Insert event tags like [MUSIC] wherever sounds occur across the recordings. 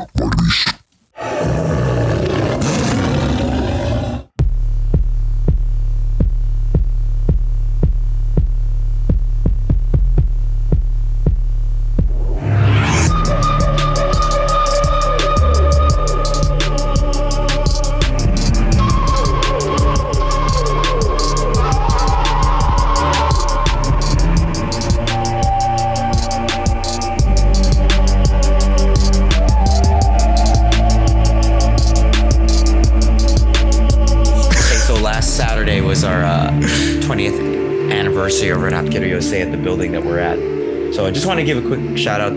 Okay,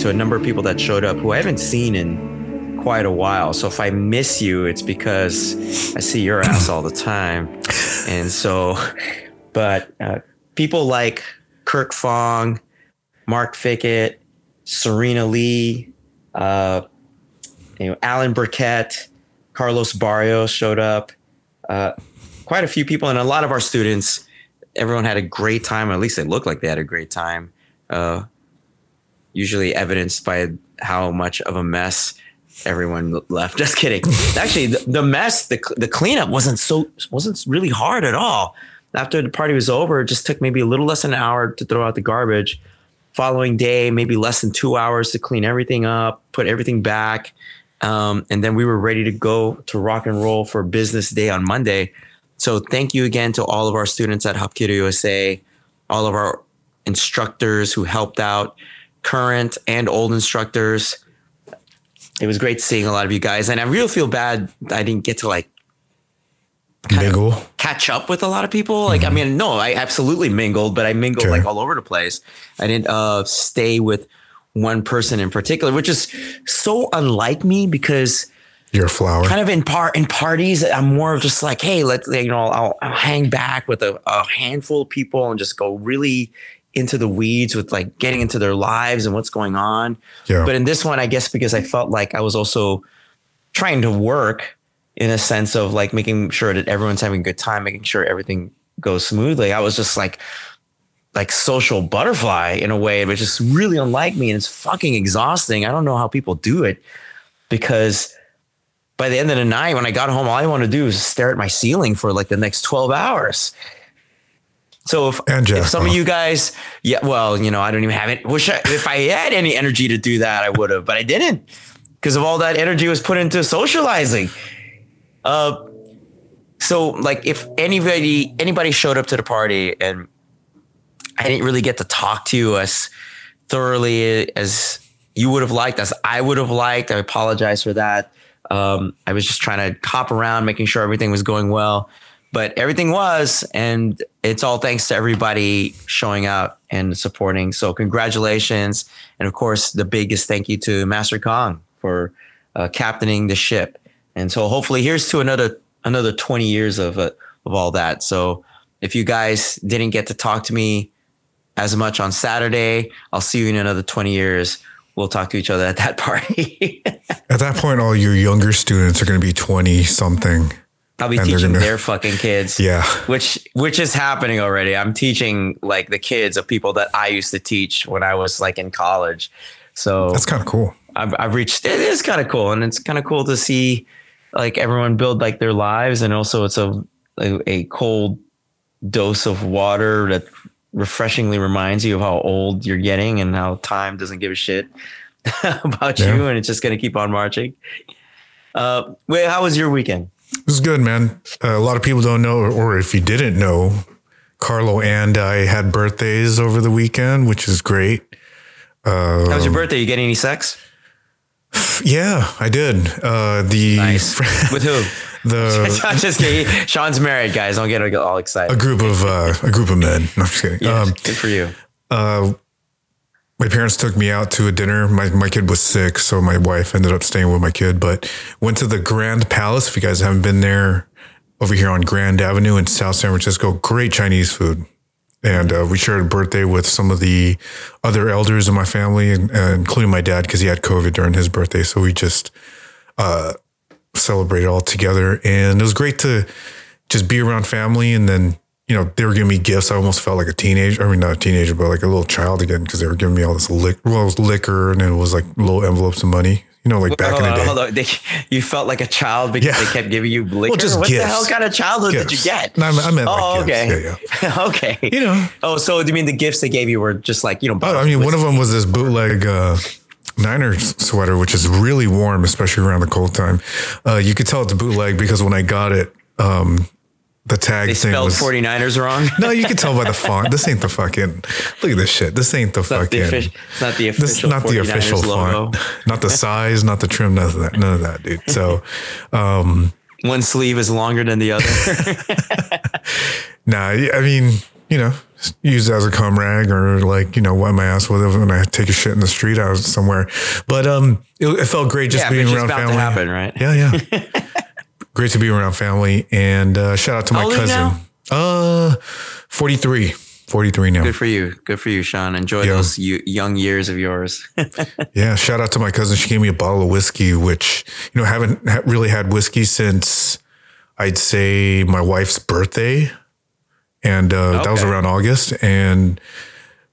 to a number of people that showed up who I haven't seen in quite a while. So if I miss you, it's because I see your ass all the time. And so, but uh, people like Kirk Fong, Mark Fickett, Serena Lee, uh, you know, Alan Burkett, Carlos Barrios showed up. Uh, quite a few people and a lot of our students. Everyone had a great time. At least it looked like they had a great time. Uh, usually evidenced by how much of a mess everyone left. [LAUGHS] Just kidding. Actually, the, the mess, the the cleanup wasn't so wasn't really hard at all. After the party was over, it just took maybe a little less than an hour to throw out the garbage. Following day, maybe less than two hours to clean everything up, put everything back. Um, and then we were ready to go to rock and roll for business day on Monday. So thank you again to all of our students at Hapkido USA, all of our instructors who helped out, current and old instructors. It was great seeing a lot of you guys, and I really feel bad I didn't get to like Mingle. catch up with a lot of people. Like, I mean, no, I absolutely mingled, but I mingled Okay. like all over the place. I didn't uh, stay with one person in particular, which is so unlike me because You're a flower. kind of in part in parties, I'm more of just like, hey, let's you know, I'll, I'll hang back with a, a handful of people and just go really into the weeds with like getting into their lives and what's going on. Yeah. But in this one, I guess because I felt like I was also trying to work in a sense of like making sure that everyone's having a good time, making sure everything goes smoothly. I was just like like social butterfly in a way, which is really unlike me and it's fucking exhausting. I don't know how people do it because by the end of the night, when I got home, all I want to do is stare at my ceiling for like the next 12 hours. So if, if some of you guys, yeah, well, you know, I don't even have it. Wish I, if I had any energy to do that, I would have, but I didn't because of all that energy was put into socializing. Uh, so like if anybody anybody showed up to the party and I didn't really get to talk to you as thoroughly as you would have liked, as I would have liked, I apologize for that. Um, I was just trying to hop around, making sure everything was going well, but everything was, and it's all thanks to everybody showing up and supporting. So congratulations, and of course the biggest thank you to Master Kong for uh, captaining the ship. And so hopefully here's to another another 20 years of uh, of all that. So if you guys didn't get to talk to me as much on Saturday, I'll see you in another 20 years. We'll talk to each other at that [LAUGHS] party. At that point, all your younger students are going to be 20 something. I'll be And teaching gonna- their fucking kids. [LAUGHS] Yeah. Which which is happening already. I'm teaching like the kids of people that I used to teach when I was like in college. So That's kind of cool. I've, I've reached it is kind of cool and it's kind of cool to see like everyone build like their lives and also it's a, a a cold dose of water that refreshingly reminds you of how old you're getting and how time doesn't give a shit [LAUGHS] about Yeah. you and it's just going to keep on marching uh wait how was your weekend It was good, man. Uh, a lot of people don't know, or if you didn't know, Carlo and I had birthdays over the weekend, which is great. how Um, was your birthday you get any sex Yeah, I did. Uh, the nice [LAUGHS] with who the [LAUGHS] I'm just kidding sean's married guys don't get all excited. a group of uh, a group of men. No, I'm just kidding. Um, good for you uh, my parents took me out to a dinner. My my kid was sick, so my wife ended up staying with my kid. But went to the Grand Palace. If you guys haven't been there, over here on Grand Avenue in South San Francisco, great Chinese food. And uh, we shared a birthday with some of the other elders in my family, and, uh, including my dad, because he had COVID during his birthday. So we just uh, celebrated all together, and it was great to just be around family and then you know, they were giving me gifts. I almost felt like a teenager. I mean, not a teenager, but like a little child again because they were giving me all this liquor, well, it was liquor, and then it was like little envelopes of money. You know, like back hold in the day. on. They, you felt like a child because Yeah. they kept giving you liquor. Well, just what the hell kind of childhood did you get? No, I meant- I meant like oh, gifts. okay. Yeah, yeah. [LAUGHS] okay. You know. Oh, so do you mean the gifts they gave you were just like you know? Oh, I mean, one of them was this bootleg uh, Niners sweater, which is really warm, especially around the cold time. Uh, you could tell it's bootleg because when I got it, um, the tag they thing spelled was. 49ers wrong. no, you can tell by the [LAUGHS] font. This ain't the fucking. Look at this shit. This ain't the Not the fucking. it's not the official This not the 49ers official logo. font, [LAUGHS] not the [LAUGHS] size, not the trim, none of that, none of that, dude. So, um, One sleeve is longer than the other. nah, I mean, you know, use it as a cum rag or like, you know, wipe my ass with it when I take a shit in the street out somewhere. But um, it, it felt great just yeah, being it's around family. happen, right? Yeah, yeah. Great to be around family, and uh, shout out to my cousin. Uh, 43, 43 now. Good for you. Good for you, Sean. Enjoy Yeah. those you, young years of yours. [LAUGHS] Yeah, shout out to my cousin. She gave me a bottle of whiskey, which you know haven't ha- really had whiskey since I'd say my wife's birthday, and uh, that was around August. And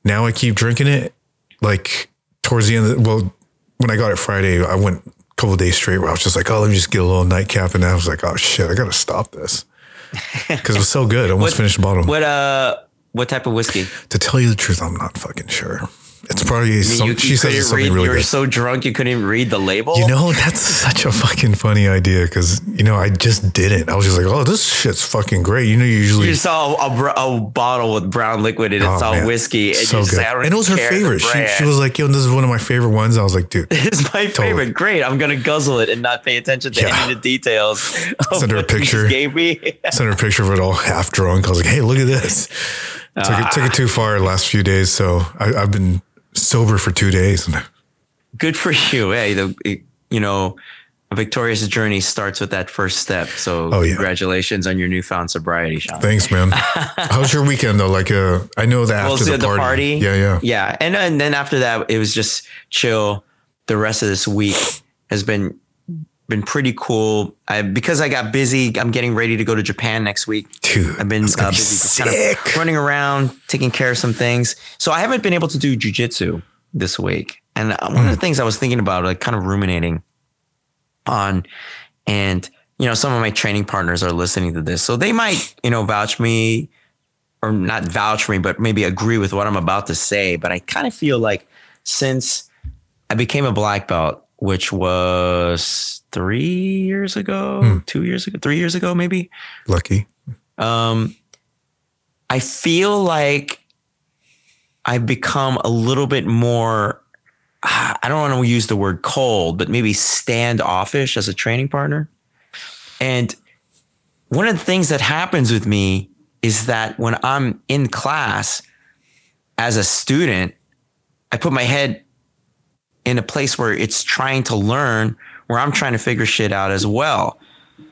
now I keep drinking it. Like towards the end, of well, when I got it Friday, I went couple of days straight where I was just like, oh, let me just get a little nightcap, and I was like, oh shit, I gotta stop this [LAUGHS] because it was so good. I almost What- finished the bottle. what uh, what type of whiskey? To tell you the truth, I'm not fucking sure. It's probably some, you, you she says it's something read. really you were good. so drunk you couldn't even read the label. You know, that's such a fucking funny idea because, you know, I just didn't. I was just like, oh, this shit's fucking great. You know, you usually. you saw a, a bottle with brown liquid and it's Oh, all man. whiskey, and so you good. And it was her favorite. She, she was like, yo, this is one of my favorite ones. I was like, dude, [LAUGHS] It's my favorite. Great. I'm gonna guzzle it and not pay attention to Yeah. any of the details. Send her a you picture. Gave me. [LAUGHS] sent her a picture of it all half drunk. I was like, hey, look at this. Took, it, took it ah. too far last few days. So I, I've been sober for two days. And Good for you. Hey, the you know, a victorious journey starts with that first step. So Oh, yeah. congratulations on your newfound sobriety, Sean. thanks, man. [LAUGHS] How was your weekend, though? Like, uh, I know that Well, after so the, party. Yeah, yeah. yeah. And and then after that, it was just chill. The rest of this week has been been pretty cool. I because I got busy. I'm getting ready to go to Japan next week. Dude, I've been uh, be busy, just kind of running around, taking care of some things. So I haven't been able to do jujitsu this week. And uh, one of Hmm. the things I was thinking about, like kind of ruminating on, and you know, some of my training partners are listening to this, so they might, you know, vouch me or not vouch for me, but maybe agree with what I'm about to say. But I kind of feel like since I became a black belt, which was three years ago, Hmm. two years ago, three years ago, maybe. Lucky. Um, I feel like I've become a little bit more. I don't want to use the word cold, but maybe standoffish as a training partner. And one of the things that happens with me is that when I'm in class as a student, I put my head in a place where it's trying to learn, where I'm trying to figure shit out as well.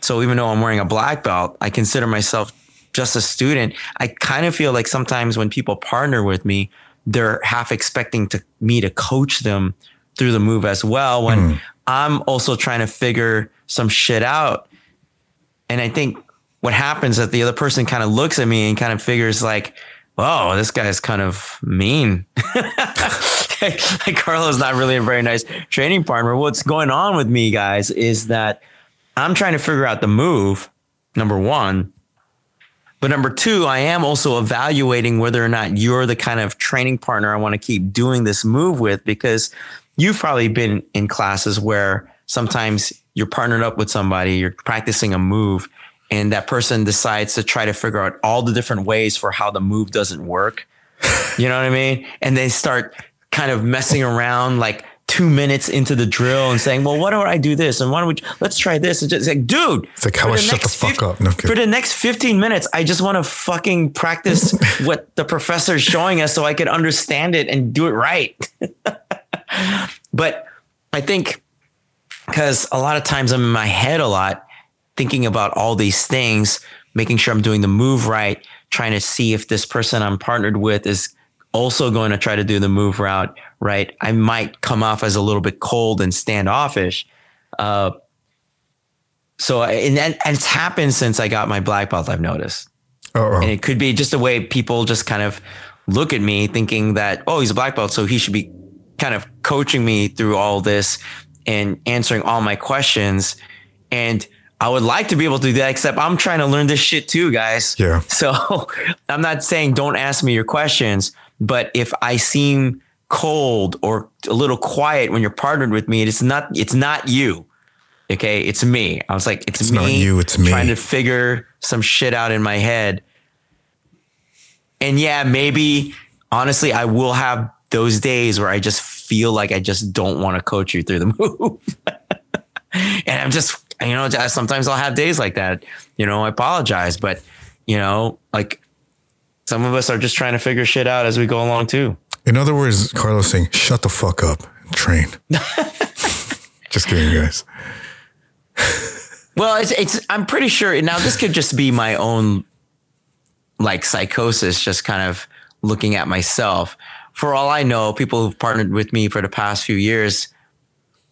So even though I'm wearing a black belt, I consider myself just a student. I kind of feel like sometimes when people partner with me, they're half expecting to me to coach them through the move as well when hmm. I'm also trying to figure some shit out. And I think what happens is that the other person kind of looks at me and kind of figures like, oh, this guy's kind of mean. [LAUGHS] like Carlo's not really a very nice training partner. What's going on with me, guys, is that I'm trying to figure out the move, number one. But number two, I am also evaluating whether or not you're the kind of training partner I want to keep doing this move with because you've probably been in classes where sometimes you're partnered up with somebody, you're practicing a move, and that person decides to try to figure out all the different ways for how the move doesn't work. [LAUGHS] You know what I mean? And they start kind of messing around like two minutes into the drill and saying, well, why don't I do this? And why don't we, let's try this. And just like, dude, It's like how I shut the fuck up. No. For the next 15 minutes, I just want to fucking practice [LAUGHS] what the professor is showing us so I can understand it and do it right. [LAUGHS] but I think because a lot of times I'm in my head a lot, thinking about all these things, making sure I'm doing the move right, trying to see if this person I'm partnered with is also going to try to do the move route right. I might come off as a little bit cold and standoffish. Uh, so, and, and and it's happened since I got my black belt. I've noticed. Uh-oh. And it could be just a way people just kind of look at me thinking that, oh, he's a black belt. So he should be kind of coaching me through all this and answering all my questions. And I would like to be able to do that, except I'm trying to learn this shit too, guys. Yeah. [LAUGHS] So [LAUGHS] I'm not saying don't ask me your questions, but if I seem cold or a little quiet when you're partnered with me, it's not it's not you. Okay, it's me. I was like, it's, It's me. not you, it's me. Trying to figure some shit out in my head. And yeah, maybe honestly, I will have those days where I just feel like I just don't want to coach you through the [LAUGHS] move. and I'm just, you know, sometimes I'll have days like that. You know, I apologize, but you know, like some of us are just trying to figure shit out as we go along too. In other words, Carlos saying, shut the fuck up train. [LAUGHS] Just kidding, guys. Well, it's it's I'm pretty sure now this could just be my own like psychosis, just kind of looking at myself. For all I know, people who've partnered with me for the past few years,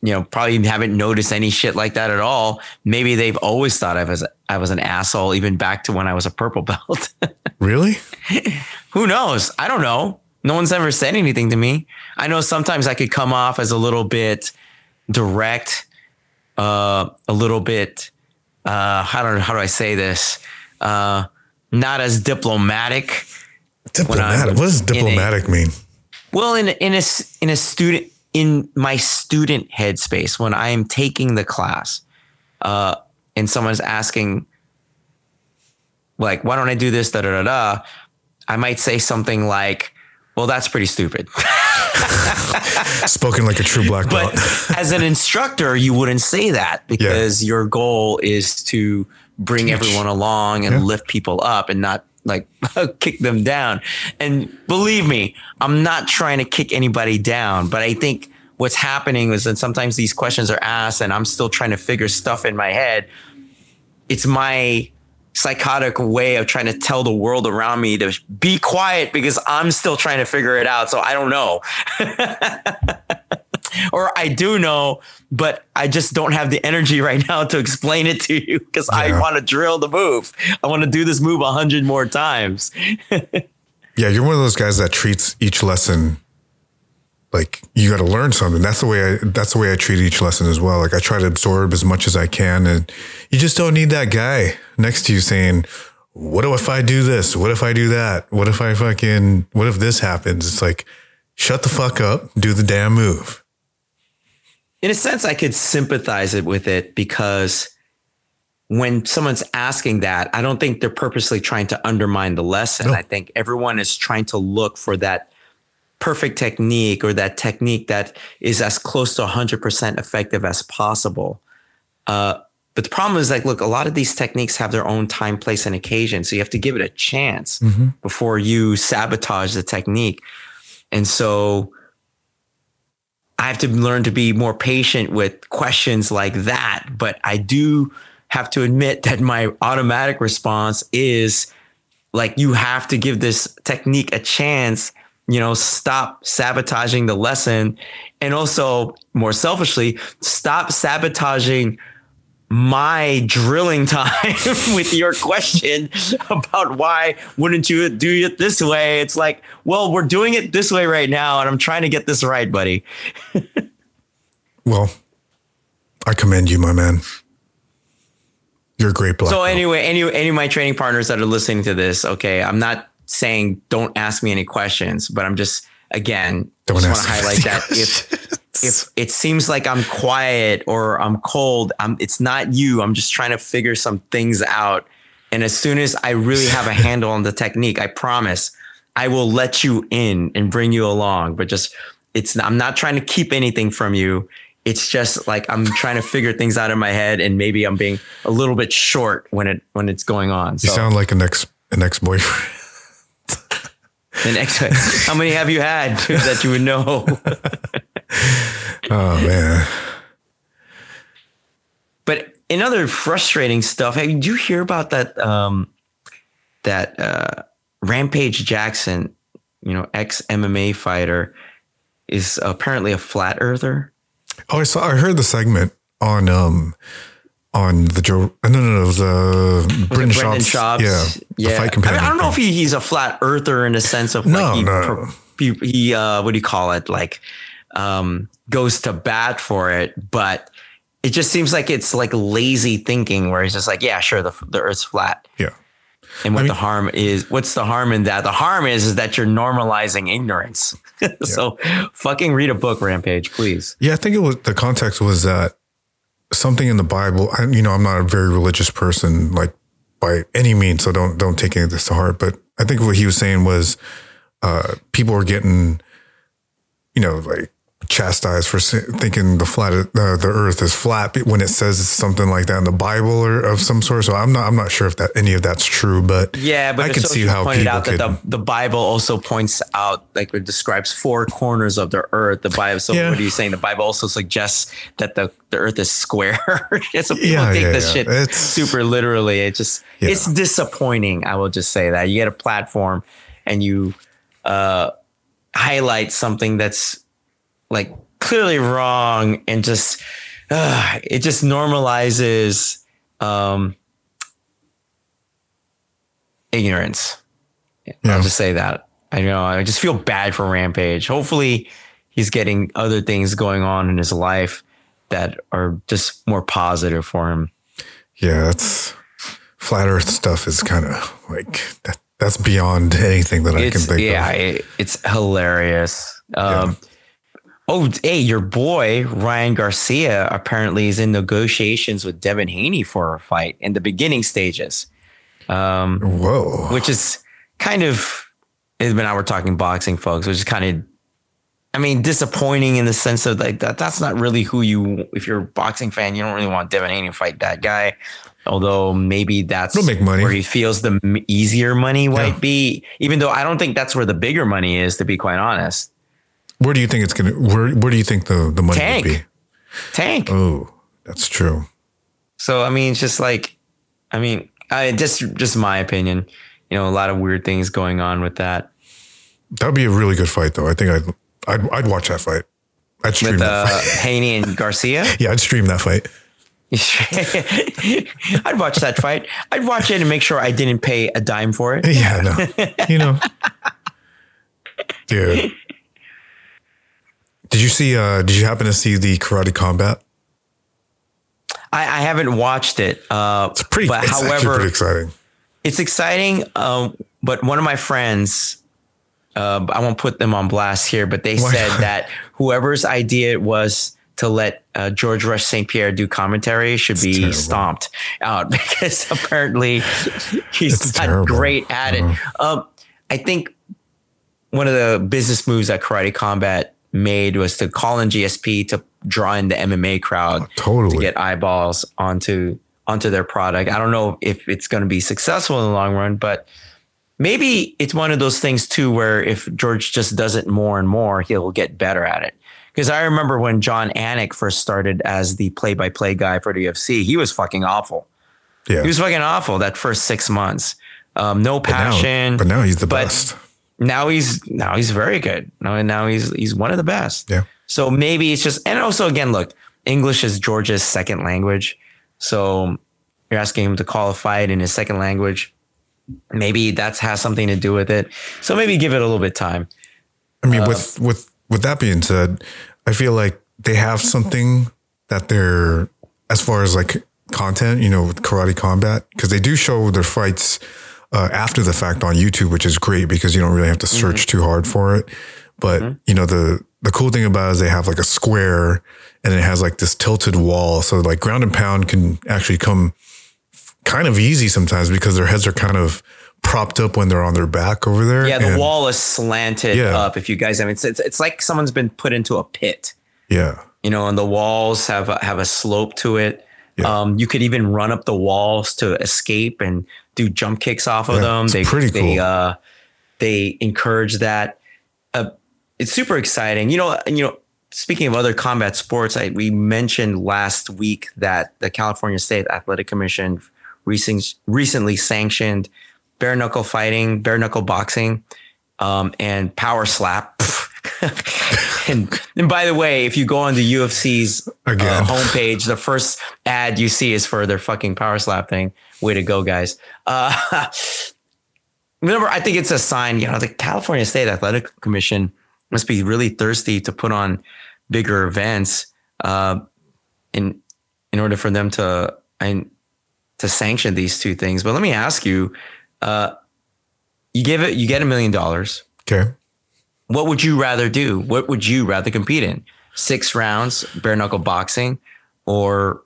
you know, probably haven't noticed any shit like that at all. Maybe they've always thought I was I was an asshole, even back to when I was a purple [LAUGHS] belt. Really? Who knows? I don't know. No one's ever said anything to me. I know sometimes I could come off as a little bit direct, uh, a little bit, uh, how do how do I say this? Uh, not as diplomatic. Diplomatic. What does in a- diplomatic mean? Well, in in a in a student in my student headspace when I am taking the class, uh, and someone's asking, like, why don't I do this? Da da da da. I might say something like, "Well, that's pretty stupid." [LAUGHS] Spoken like a true black But belt. [LAUGHS] as an instructor, you wouldn't say that because your goal is to bring everyone along and Yeah. lift people up and not like [LAUGHS] kick them down. And believe me, I'm not trying to kick anybody down, but I think what's happening is that sometimes these questions are asked and I'm still trying to figure stuff in my head. It's my psychotic way of trying to tell the world around me to be quiet because I'm still trying to figure it out. So I don't know. [LAUGHS] or I do know, but I just don't have the energy right now to explain it to you because I want to drill the move. I want to do this move a hundred more times. [LAUGHS] yeah, you're one of those guys that treats each lesson like you got to learn something. That's the way I. That's the way I treat each lesson as well. Like I try to absorb as much as I can, and you just don't need that guy next to you saying, "What if I do this? What if I do that? What if I fucking? What if this happens?" It's like, shut the fuck up, do the damn move. In a sense, I could sympathize it with it because when someone's asking that, I don't think they're purposely trying to undermine the lesson. No. I think everyone is trying to look for that perfect technique or that technique that is as close to 100% effective as possible. Uh, but the problem is like, look, a lot of these techniques have their own time, place, and occasion. So you have to give it a chance before you sabotage the technique. And so I have to learn to be more patient with questions like that. But I do have to admit that my automatic response is like, you have to give this technique a chance, you know, stop sabotaging the lesson. And also, more selfishly, stop sabotaging my drilling time [LAUGHS] with your question about why wouldn't you do it this way? It's like, well, we're doing it this way right now, and I'm trying to get this right, buddy. Well, I commend you, my man. You're a great black. So belt. anyway, any any of my training partners that are listening to this, okay, I'm not saying don't ask me any questions, but I'm just again Don't just want to highlight that if [LAUGHS] if it seems like I'm quiet or I'm cold, I'm it's not you. I'm just trying to figure some things out. And as soon as I really have a [LAUGHS] handle on the technique, I promise I will let you in and bring you along. But just it's I'm not trying to keep anything from you. It's just like I'm trying to figure things out in my head, and maybe I'm being a little bit short when it when it's going on. you sound like an ex an ex boyfriend. [LAUGHS] an ex. how many have you had that you would know? [LAUGHS] oh man. But in other frustrating stuff, hey, did you hear about that? Um, that uh, Rampage Jackson, you know, ex MMA fighter, is apparently a flat earther. Oh, I saw. I heard the segment on um on the Joe. No, no, no. It was uh, Brendan Brendan Schaub's. Schaub's. Yeah, the yeah. fight I, mean. I don't know if he, he's a flat earther in the sense of No, like he, no. he, he uh, what do you call it? Like um, goes to bat for it, but it just seems like it's like lazy thinking where he's just like, yeah, sure, the the Earth's flat. Yeah. And what I mean- the harm is, what's the harm in that? The harm is, is that you're normalizing ignorance. [LAUGHS] so fucking read a book, Rampage, please. Yeah, I think it was the context was that something in the Bible. I, you know, I'm not a very religious person, like by any means, so don't don't take any of this to heart. But I think what he was saying was uh, people are getting, you know, like chastised for thinking the flat uh, the Earth is flat when it says something like that in the Bible or of some sort. So I'm not I'm not sure if that any of that's true, but Yeah, but I can see how pointed people out could. that the, the Bible also points out, like it describes four corners of the earth. The Bible. So Yeah. what are you saying? The Bible also suggests that the, the earth is square. [LAUGHS] yeah, so people Yeah, take yeah, this shit It's- super literally. It just it's disappointing. I will just say that you get a platform and you uh, highlight something that's like clearly wrong and just uh, it just normalizes um, ignorance. Yeah. I'll just say that. I know. I just feel bad for Rampage. Hopefully, he's getting other things going on in his life that are just more positive for him. Yeah, that's flat Earth stuff is kind of like that, that's beyond anything that I can think yeah, of. it, it's hilarious. Um, Oh, hey, your boy Ryan Garcia apparently is in negotiations with Devin Haney for a fight in the beginning stages. Um, Whoa. which is kind of when now we're talking boxing folks which is kind of i mean disappointing in the sense of like that that's not really who you if you're a boxing fan you don't really want devin haney to fight that guy although maybe that's It'll make money. where he feels the easier money might Yeah. be even though i don't think that's where the bigger money is to be quite honest Where do you think it's gonna? Where Where do you think the the money Tank. would be? tank Oh, that's true. So I mean, it's just like, I mean, I just just my opinion. You know, a lot of weird things going on with that. That would be a really good fight, though. I think I'd I'd, I'd watch that fight. I'd stream With that uh, fight. [LAUGHS] Haney and Garcia, Yeah, I'd stream that fight. [LAUGHS] I'd watch that fight. I'd watch it and make sure I didn't pay a dime for it. [LAUGHS] Yeah, no, you know, dude. Did you see? uh Did you happen to see the Karate Combat? I, I haven't watched it. Uh, It's pretty. But it's however, pretty exciting. it's exciting. Um, but one of my friends, uh, I won't put them on blast here, but they Why said not? that whoever's idea it was to let uh, George Rush St. Pierre do commentary should be terrible. stomped out [LAUGHS] because apparently he's It's not terrible. great at it. Um, I think one of the business moves that Karate Combat made was to call in GSP to draw in the MMA crowd to Totally. get eyeballs onto onto their product. I don't know if it's going to be successful in the long run, but maybe it's one of those things too where if George just does it more and more, he'll get better at it. Because I remember when Jon Anik first started as the play-by-play guy for the UFC, he was fucking awful. yeah. He was fucking awful that first six months. Um, no passion. Now, but now he's the but- best. Now he's now he's very good. Now and now he's he's one of the best. Yeah. So maybe it's just and also again, look, English is Georgia's second language. So you're asking him to qualify it in his second language. Maybe that has something to do with it. So maybe give it a little bit time. I uh, mean, with with with that being said, I feel like they have something that they're as far as like content, you know, with karate combat, because they do show their fights uh, after the fact on YouTube, which is great because you don't really have to search too hard for it. But you know, the the cool thing about it is they have like a square and it has like this tilted wall, so like ground and pound can actually come kind of easy sometimes because their heads are kind of propped up when they're on their back over there. Yeah, the And- wall is slanted Yeah. up. If you guys have it's, it's it's like someone's been put into a pit. Yeah. you know, and the walls have a, have a slope to it. Yeah. Um, you could even run up the walls to escape and do jump kicks off of Yeah, them. it's They pretty they cool. uh, they encourage that. Uh, it's super exciting. You know, you know. Speaking of other combat sports, I, we mentioned last week that the California State Athletic Commission recent, recently sanctioned bare knuckle fighting, bare knuckle boxing, um, and power slap. [LAUGHS] and, and by the way, if you go on the UFC's uh, homepage. The first ad you see is for their fucking power slap thing. Way to go, guys. Uh, [LAUGHS] remember, I think it's a sign, you know, the California State Athletic Commission must be really thirsty to put on bigger events uh, in in order for them to and to sanction these two things. But let me ask you, uh, you give it, you get a million dollars. Okay. What would you rather do? What would you rather compete in? Six rounds, bare knuckle boxing, or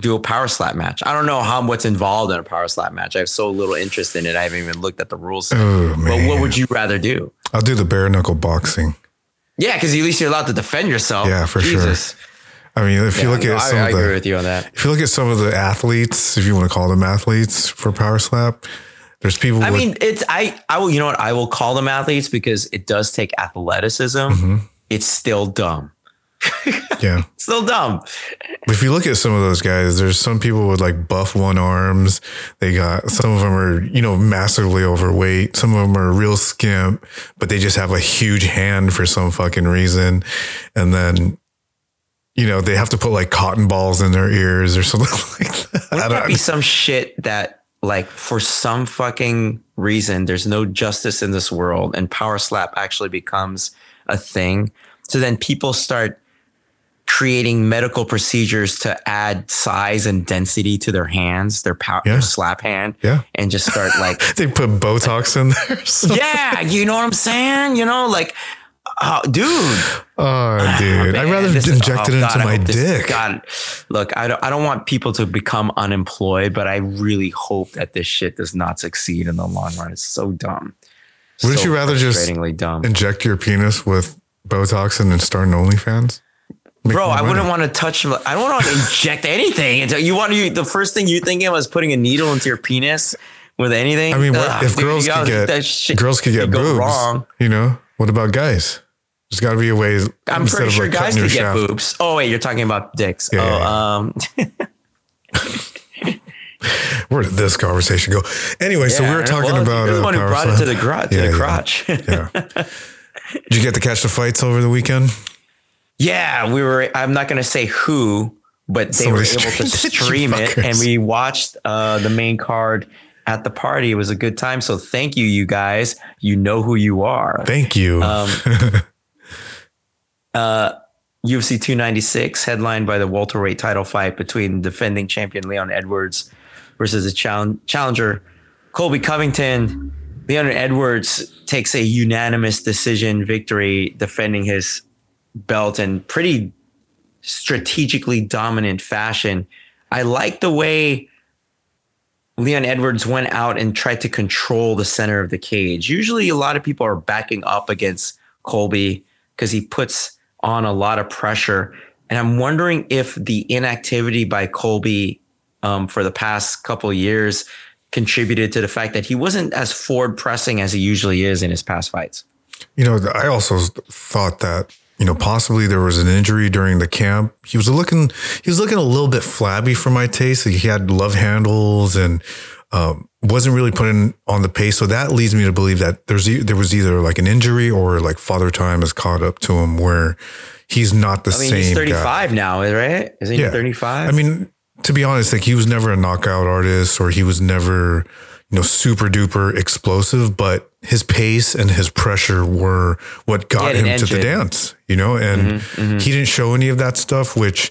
do a power slap match? I don't know how what's involved in a power slap match. I have so little interest in it. I haven't even looked at the rules. Oh, but what would you rather do? I'll do the bare knuckle boxing. Yeah, because at least you're allowed to defend yourself. Yeah, for sure. I mean, if you look no, at I, some I of agree the with you on that. if you look at some of the athletes, if you want to call them athletes for power slap, there's people I with mean, it's I I will you know what I will call them athletes because it does take athleticism. Mm-hmm. It's still dumb. Yeah. [LAUGHS] Still dumb. If you look at some of those guys, there's some people with like buff one arms. They got some of them are, you know, massively overweight. Some of them are real skimp, but they just have a huge hand for some fucking reason. And then, you know, they have to put like cotton balls in their ears or [LAUGHS] something like that. Wouldn't that be some shit that like for some fucking reason there's no justice in this world and power slap actually becomes a thing. So then people start creating medical procedures to add size and density to their hands, their power Yeah. their slap hand. Yeah. And just start like [LAUGHS] they put Botox in there. So- Yeah, you know what I'm saying? You know, like uh, dude. Oh, dude. I'd rather this is- inject oh, it God, into I my dick. God, look, I don't, I don't want people to become unemployed, but I really hope that this shit does not succeed in the long run. It's so dumb. Wouldn't So you rather just dumb, Inject your penis with Botox and then start an OnlyFans? Bro? I wouldn't want to touch. I don't want to inject anything. Until you want to. The first thing you thinking was putting a needle into your penis with anything. I mean, what, Ugh, if dude, girls could get that shit girls could get boobs, wrong. you know, what about guys? There's got to be a way. I'm pretty sure like, guys could get shaft. boobs. Oh wait, you're talking about dicks. Yeah, oh, yeah, um, [LAUGHS] Where did this conversation go? Anyway, so we were talking well, about the uh, one who brought it to the, gro- to Yeah, the yeah. crotch. Yeah. [LAUGHS] Did you get to catch the fights over the weekend? Yeah, we were. I'm not going to say who, but they Somebody were able to streamed [LAUGHS] it, you stream it, fuckers. and we watched uh, the main card at the party. It was a good time. So thank you, you guys. You know who you are. Thank you. Um, [LAUGHS] UFC 296, headlined by the welterweight title fight between defending champion Leon Edwards versus a challenge, challenger Colby Covington. Leon Edwards takes a unanimous decision victory, defending his belt in pretty strategically dominant fashion. I like the way Leon Edwards went out and tried to control the center of the cage. Usually, a lot of people are backing up against Colby because he puts on a lot of pressure. And I'm wondering if the inactivity by Colby um, for the past couple years contributed to the fact that he wasn't as forward pressing as he usually is in his past fights. You know, I also thought that you know possibly there was an injury during the camp. He was looking he was looking a little bit flabby for my taste. He had love handles and um, wasn't really putting on the pace. So that leads me to believe that there's there was either like an injury or like father time has caught up to him where he's not the I mean, same. he's guy. 35 now, right? Isn't he 35? I mean, to be honest, like he was never a knockout artist or he was never, you know, super duper explosive, but his pace and his pressure were what got him to the dance, you know, and mm-hmm, mm-hmm. he didn't show any of that stuff, which,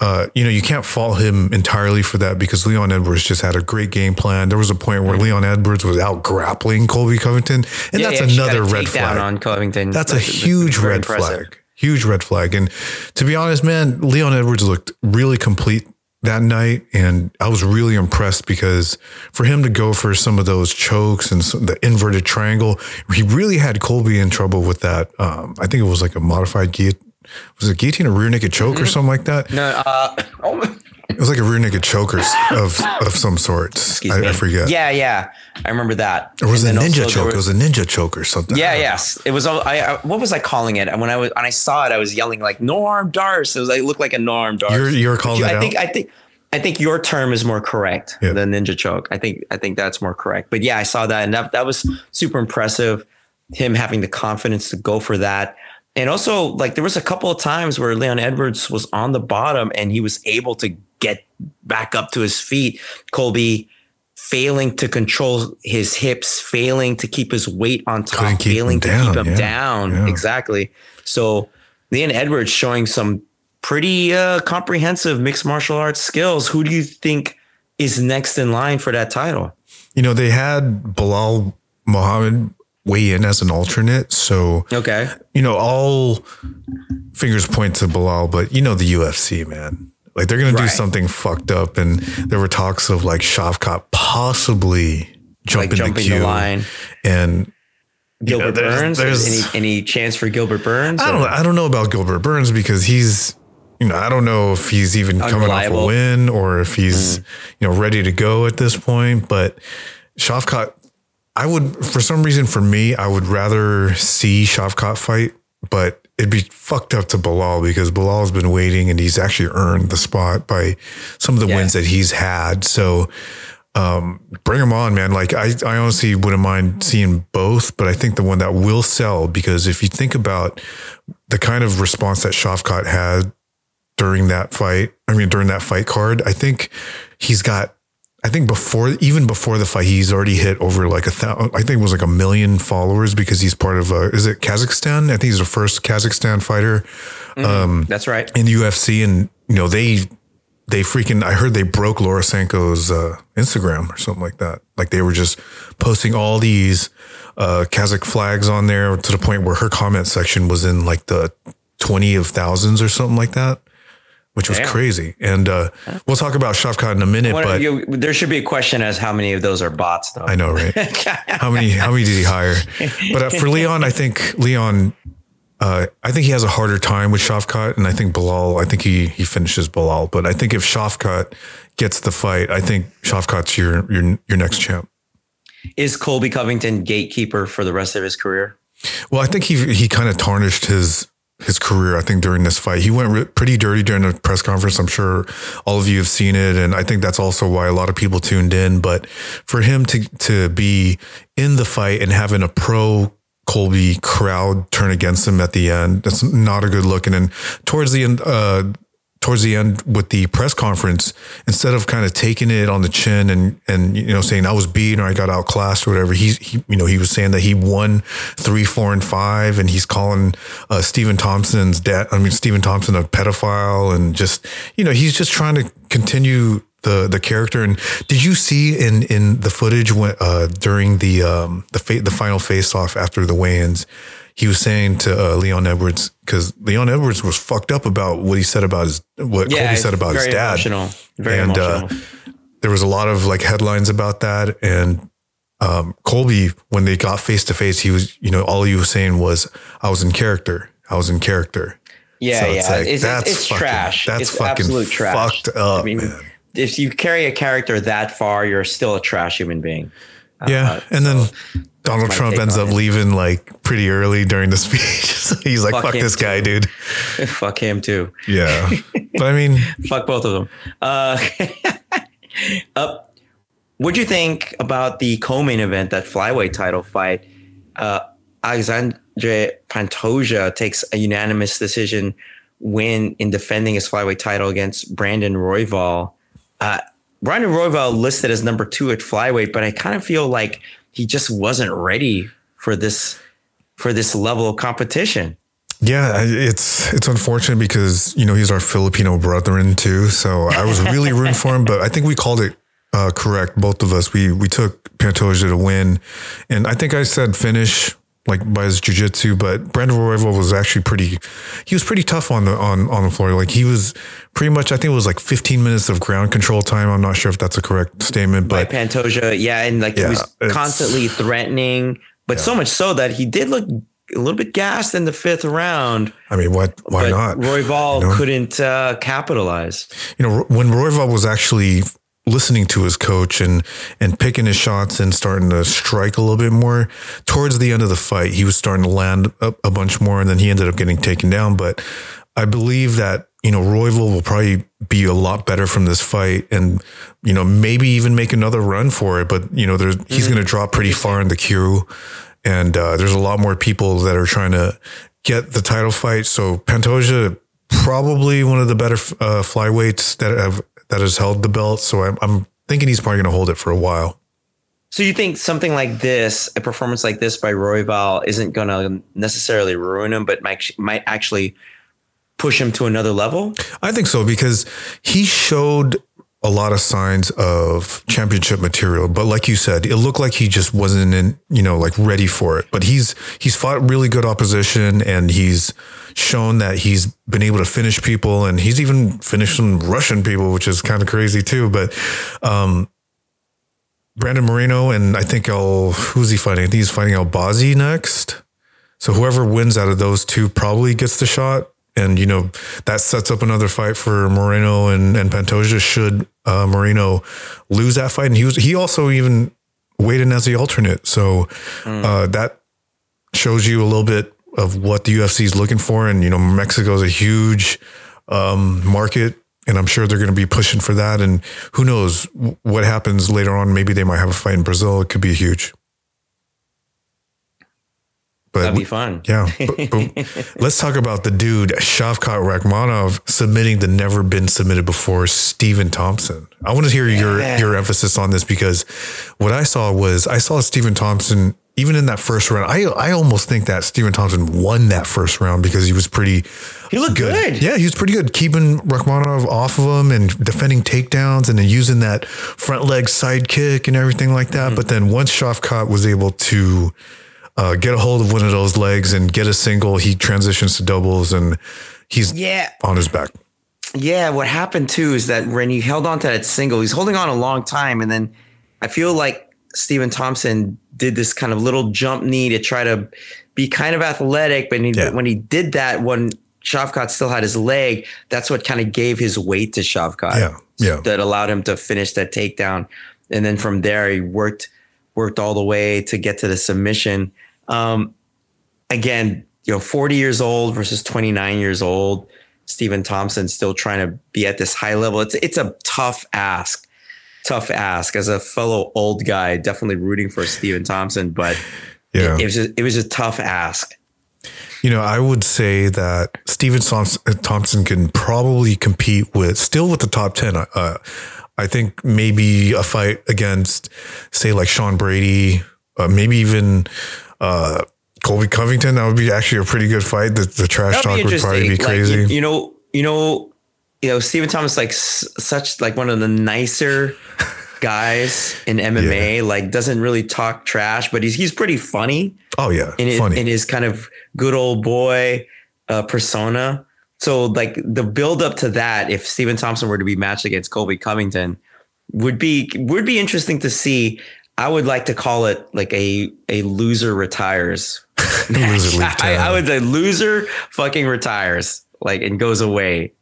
uh, you know, you can't fault him entirely for that because Leon Edwards just had a great game plan. There was a point where mm-hmm. Leon Edwards was out grappling Colby Covington, and Yeah, that's got another red flag. on Covington. That's a That's- that's huge red impressive. flag. Huge red flag. And to be honest, man, Leon Edwards looked really complete that night. And I was really impressed because for him to go for some of those chokes and the inverted triangle, he really had Colby in trouble with that. Um, I think it was like a modified guillotine. Was it guillotine or rear naked choke or something like that? No, uh, [LAUGHS] oh, It was like a rear naked choke or [LAUGHS] of of some sort. I. I forget. Yeah, yeah. I remember that. It was it a ninja choke? it was a ninja choke or something. Yeah, yes. It was. all- I, I what was I calling it? And when I was when I saw it, I was yelling like "no arm darts." It was like looked like a no arm dart. You're- you're calling I that think out? I think I think your term is more correct Yeah. than ninja choke. I think I think that's more correct. But yeah, I saw that and that that was super impressive. Him having the confidence to go for that And also, like there was a couple of times where Leon Edwards was on the bottom and he was able to get back up to his feet. Colby failing to control his hips, failing to keep his weight on top, failing to down, keep him yeah, down. Yeah. Exactly. So Leon Edwards showing some pretty uh, comprehensive mixed martial arts skills. Who do you think is next in line for that title? You know, they had Belal Muhammad weigh in as an alternate. So, okay. You know, all fingers point to Belal, but you know, the UFC, man. Like they're going right. to do something fucked up. And there were talks of like Shavkat possibly jumping, like jumping the, the line. And Gilbert you know, there's, Burns? There's, any any chance for Gilbert Burns? I don't. Or? I don't know about Gilbert Burns because he's. You know, I don't know if he's even coming off a win or if he's, mm. you know, ready to go at this point. But Shavkat, I would, for some reason, for me, I would rather see Shavkat fight, but it'd be fucked up to Belal because Belal's been waiting and he's actually earned the spot by some of the yeah. wins that he's had. So um, bring him on, man. Like I, I honestly wouldn't mind seeing both, but I think the one that will sell because if you think about the kind of response that Shavkat had during that fight, I mean during that fight card, I think he's got. I think before, even before the fight, he's already hit over like a thousand. I think it was like a million followers because he's part of a. Is it Kazakhstan? I think he's the first Kazakhstan fighter. Mm, um, that's right in the UFC, and you know they they freaking I heard they broke Laura Sanko's uh, Instagram or something like that. Like they were just posting all these uh, Kazakh flags on there to the point where her comment section was in like the twenty of thousands or something like that, which was Damn. crazy. And uh, we'll talk about Shavkat in a minute. What, but you, there should be a question as how many of those are bots, though. I know, right? [LAUGHS] how many? How many did he hire? But uh, for Leon, I think Leon uh, I think he has a harder time with Shavkat, and I think Belal. I think he he finishes Belal, but I think if Shavkat gets the fight, I think Shavkat's your your your next champ. Is Colby Covington gatekeeper for the rest of his career? Well, I think he he kind of tarnished his his career. I think during this fight, he went re- pretty dirty during the press conference. I'm sure all of you have seen it, and I think that's also why a lot of people tuned in. But for him to to be in the fight and having a pro Colby crowd turn against him at the end. That's not a good look. And then towards the end, uh, towards the end with the press conference, instead of kind of taking it on the chin and and you know saying I was beaten or I got outclassed or whatever, he's he you know he was saying that he won three, four, and five, and he's calling uh, Stephen Thompson's dad. I mean Stephen Thompson a pedophile, and just you know he's just trying to continue the the character. And did you see in in the footage when uh, during the um, the fa- the final face off after the weigh-ins, he was saying to uh, Leon Edwards because Leon Edwards was fucked up about what he said about his what yeah, Colby said about his dad. Emotional. Very and, uh, emotional. Uh, there was a lot of like headlines about that and. Um, Colby, when they got face to face, he was, you know, all he was saying was, "I was in character. I was in character." Yeah, so yeah. Like, it's, that's it's fucking, trash. That's it's fucking absolute trash. fucked up, I mean, man if you carry a character that far, you're still a trash human being. Yeah, uh, and so then Donald Trump ends up it. leaving like pretty early during the [LAUGHS] speech. so [LAUGHS] he's like, "Fuck, fuck this too. guy, dude." [LAUGHS] fuck him too. Yeah, but I mean, fuck both of them. Uh, uh, what do you think about the co-main event, that flyweight title fight? Uh, Alexandre Pantoja takes a unanimous decision win in defending his flyweight title against Brandon Royval. Uh, Brandon Royval listed as number two at flyweight, but I kind of feel like he just wasn't ready for this for this level of competition. Yeah, it's it's unfortunate because you know he's our Filipino brethren too. So I was really rooting for him, but I think we called it uh, correct. Both of us we we took Pantoja to win, and I think I said finish like by his jujitsu, but Brandon Royval was actually pretty. He was pretty tough on the on on the floor. Like he was pretty much. I think it was like 15 minutes of ground control time. I'm not sure if that's a correct statement, but by Pantoja, yeah, and like yeah, he was constantly threatening, but yeah. so much so that he did look a little bit gassed in the fifth round. I mean, what? Why not? Royval you know? couldn't uh, capitalize. You know, when Royval was actually listening to his coach and and picking his shots and starting to strike a little bit more. Towards the end of the fight, he was starting to land a, a bunch more, and then he ended up getting taken down. But I believe that you know Royval will probably be a lot better from this fight, and you know maybe even make another run for it. But you know, there's mm-hmm. he's going to drop pretty far in the queue, and uh, there's a lot more people that are trying to get the title fight. So Pantoja, probably one of the better uh, flyweights that have that has held the belt. So I'm, I'm thinking he's probably going to hold it for a while. So you think something like this, a performance like this by Royval, isn't going to necessarily ruin him, but might might actually push him to another level? I think so because he showed a lot of signs of championship material, but like you said, it looked like he just wasn't in, you know, like ready for it. But he's he's fought really good opposition and he's shown that he's been able to finish people and he's even finished some Russian people, which is kind of crazy too. But um Brandon Moreno and I think I'll who's he fighting? I think he's fighting Albazi next. So whoever wins out of those two probably gets the shot and you know that sets up another fight for Moreno and and Pantoja. Should uh, Moreno lose that fight, and he was he also even weighed in as the alternate, so mm. uh, that shows you a little bit of what the UFC is looking for. And you know, Mexico is a huge um, market. And I'm sure they're going to be pushing for that. And who knows what happens later on? Maybe they might have a fight in Brazil. It could be huge. But That'd be fun. [LAUGHS] Yeah. But, but let's talk about the dude, Shavkat Rakhmonov, submitting the never been submitted before Stephen Thompson. I want to hear yeah. your your emphasis on this because what I saw was I saw Stephen Thompson even in that first round. I I almost think that Stephen Thompson won that first round because he was pretty He looked good. good. Yeah, he was pretty good keeping Rakhmonov off of him and defending takedowns and then using that front leg side kick and everything like that. Mm-hmm. But then once Shavkat was able to uh, get a hold of one of those legs and get a single. He transitions to doubles and he's yeah on his back. Yeah, what happened too is that when he held on to that single, he's holding on a long time, and then I feel like Stephen Thompson did this kind of little jump knee to try to be kind of athletic, but he, yeah. when he did that, when Shavkat still had his leg, that's what kind of gave his weight to Shavkat. Yeah, yeah, that allowed him to finish that takedown, and then from there he worked worked all the way to get to the submission. Um, again, you know, 40 years old versus 29 years old. Stephen Thompson still trying to be at this high level. It's it's a tough ask. Tough ask as a fellow old guy, definitely rooting for Stephen Thompson, but [LAUGHS] yeah. it, it was a, it was a tough ask. You know, I would say that Stephen Thompson can probably compete with still with the top 10. Uh, I think maybe a fight against, say, like Sean Brady, uh, maybe even uh, Colby Covington, that would be actually a pretty good fight. The, the trash talk would probably be crazy. You, you, know, you know, you know, Stephen Thomas like s- such like one of the nicer [LAUGHS] guys in MMA. Yeah. Like doesn't really talk trash, but he's he's pretty funny. Oh yeah, in his, funny. in his kind of good old boy uh, persona. So like the build up to that, if Stephen Thompson were to be matched against Colby Covington, would be would be interesting to see. I would like to call it like a a loser retires. [LAUGHS] loser [LAUGHS] I, I, would say loser fucking retires like and goes away.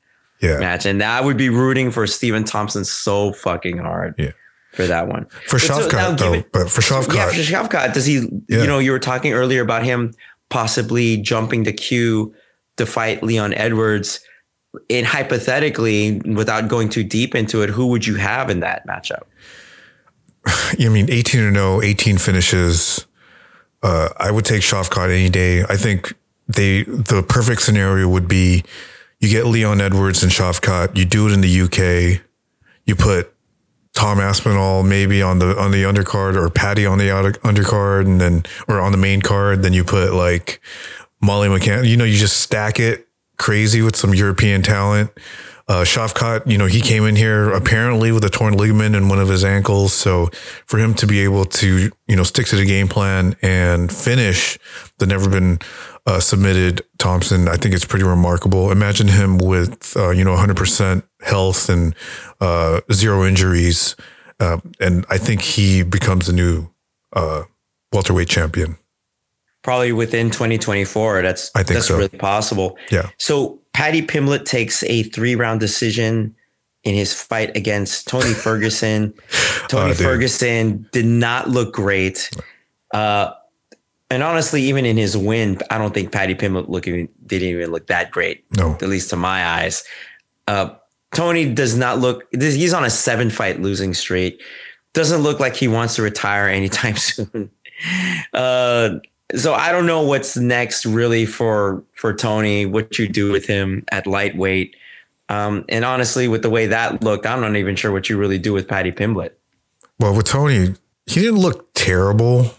Yeah. Match and I would be rooting for Stephen Thompson so fucking hard. Yeah. For that one. For Shavkat, so though, it, but for Shavkat. Yeah, for Shavkat, does he, yeah. you know, you were talking earlier about him possibly jumping the queue to fight Leon Edwards. And hypothetically, without going too deep into it, who would you have in that matchup? [SIGHS] I mean, 18 and 0, 18 finishes. Uh, I would take Shavkat any day. I think they the perfect scenario would be you get Leon Edwards and Shavkat, you do it in the UK, you put Tom Aspinall maybe on the on the undercard or Paddy on the undercard and then or on the main card, then you put like Molly McCann. You know, you just stack it crazy with some European talent. Uh, Shavkat, you know, he came in here apparently with a torn ligament in one of his ankles. So for him to be able to, you know, stick to the game plan and finish the never been uh, submitted Thompson, I think it's pretty remarkable. Imagine him with, uh, you know, 100% health and uh, zero injuries. Uh, and I think he becomes the new uh, welterweight champion. Probably within 2024. That's I think that's so. really possible. Yeah. So Paddy Pimblett takes a three round decision in his fight against Tony [LAUGHS] Ferguson. Tony oh, Ferguson did not look great. And honestly, even in his win, I don't think Paddy Pimblett looking didn't even look that great. No, at least to my eyes. Uh, Tony does not look. He's on a seven fight losing streak. Doesn't look like he wants to retire anytime [LAUGHS] soon. Uh, so I don't know what's next really for for Tony. What you do with him at lightweight, um, and honestly, with the way that looked, I'm not even sure what you really do with Paddy Pimblett. Well, with Tony, he didn't look terrible.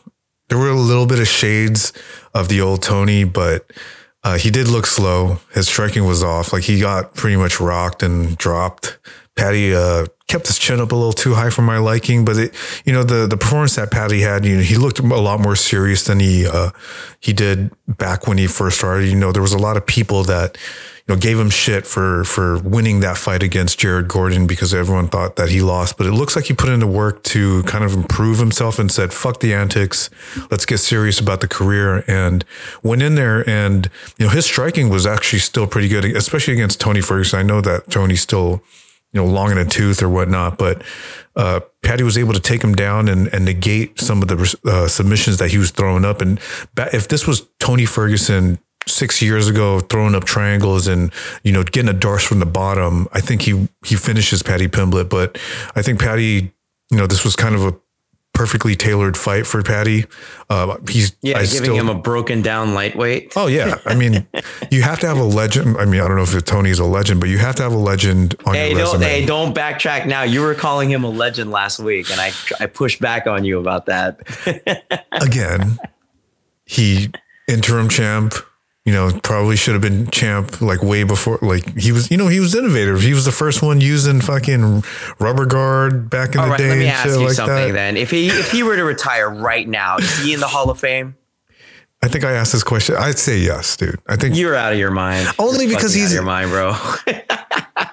There were a little bit of shades of the old Tony, but uh, he did look slow. His striking was off. Like he got pretty much rocked and dropped. Paddy uh, kept his chin up a little too high for my liking, but it, you know, the the performance that Paddy had, you know, he looked a lot more serious than he uh, he did back when he first started. You know, there was a lot of people that you know gave him shit for for winning that fight against Jared Gordon because everyone thought that he lost, but it looks like he put into work to kind of improve himself and said, "Fuck the antics, let's get serious about the career." And went in there, and you know, his striking was actually still pretty good, especially against Tony Ferguson. I know that Tony still you know, long in a tooth or whatnot. But uh, Paddy was able to take him down and, and negate some of the uh, submissions that he was throwing up. And if this was Tony Ferguson six years ago, throwing up triangles and you know getting a darce from the bottom, I think he he finishes Paddy Pimblett. But I think Paddy, you know, this was kind of a perfectly tailored fight for Paddy. Uh, he's yeah, I giving still, him a broken down lightweight. Oh yeah, I mean, [LAUGHS] you have to have a legend. I mean, I don't know if Tony's a legend, but you have to have a legend on hey, your don't, resume. Hey, don't backtrack now. You were calling him a legend last week, and I I pushed back on you about that. [LAUGHS] Again, he interim champ you know, probably should have been champ like way before. Like he was, you know, he was innovative. He was the first one using fucking rubber guard back in All the right, day. Let me ask you like something that. then. If he if he were to retire right now, is he in the Hall of Fame? I think I asked this question. I'd say yes, dude. I think you're out of your mind. Only you're because he's out of your mind, bro. [LAUGHS]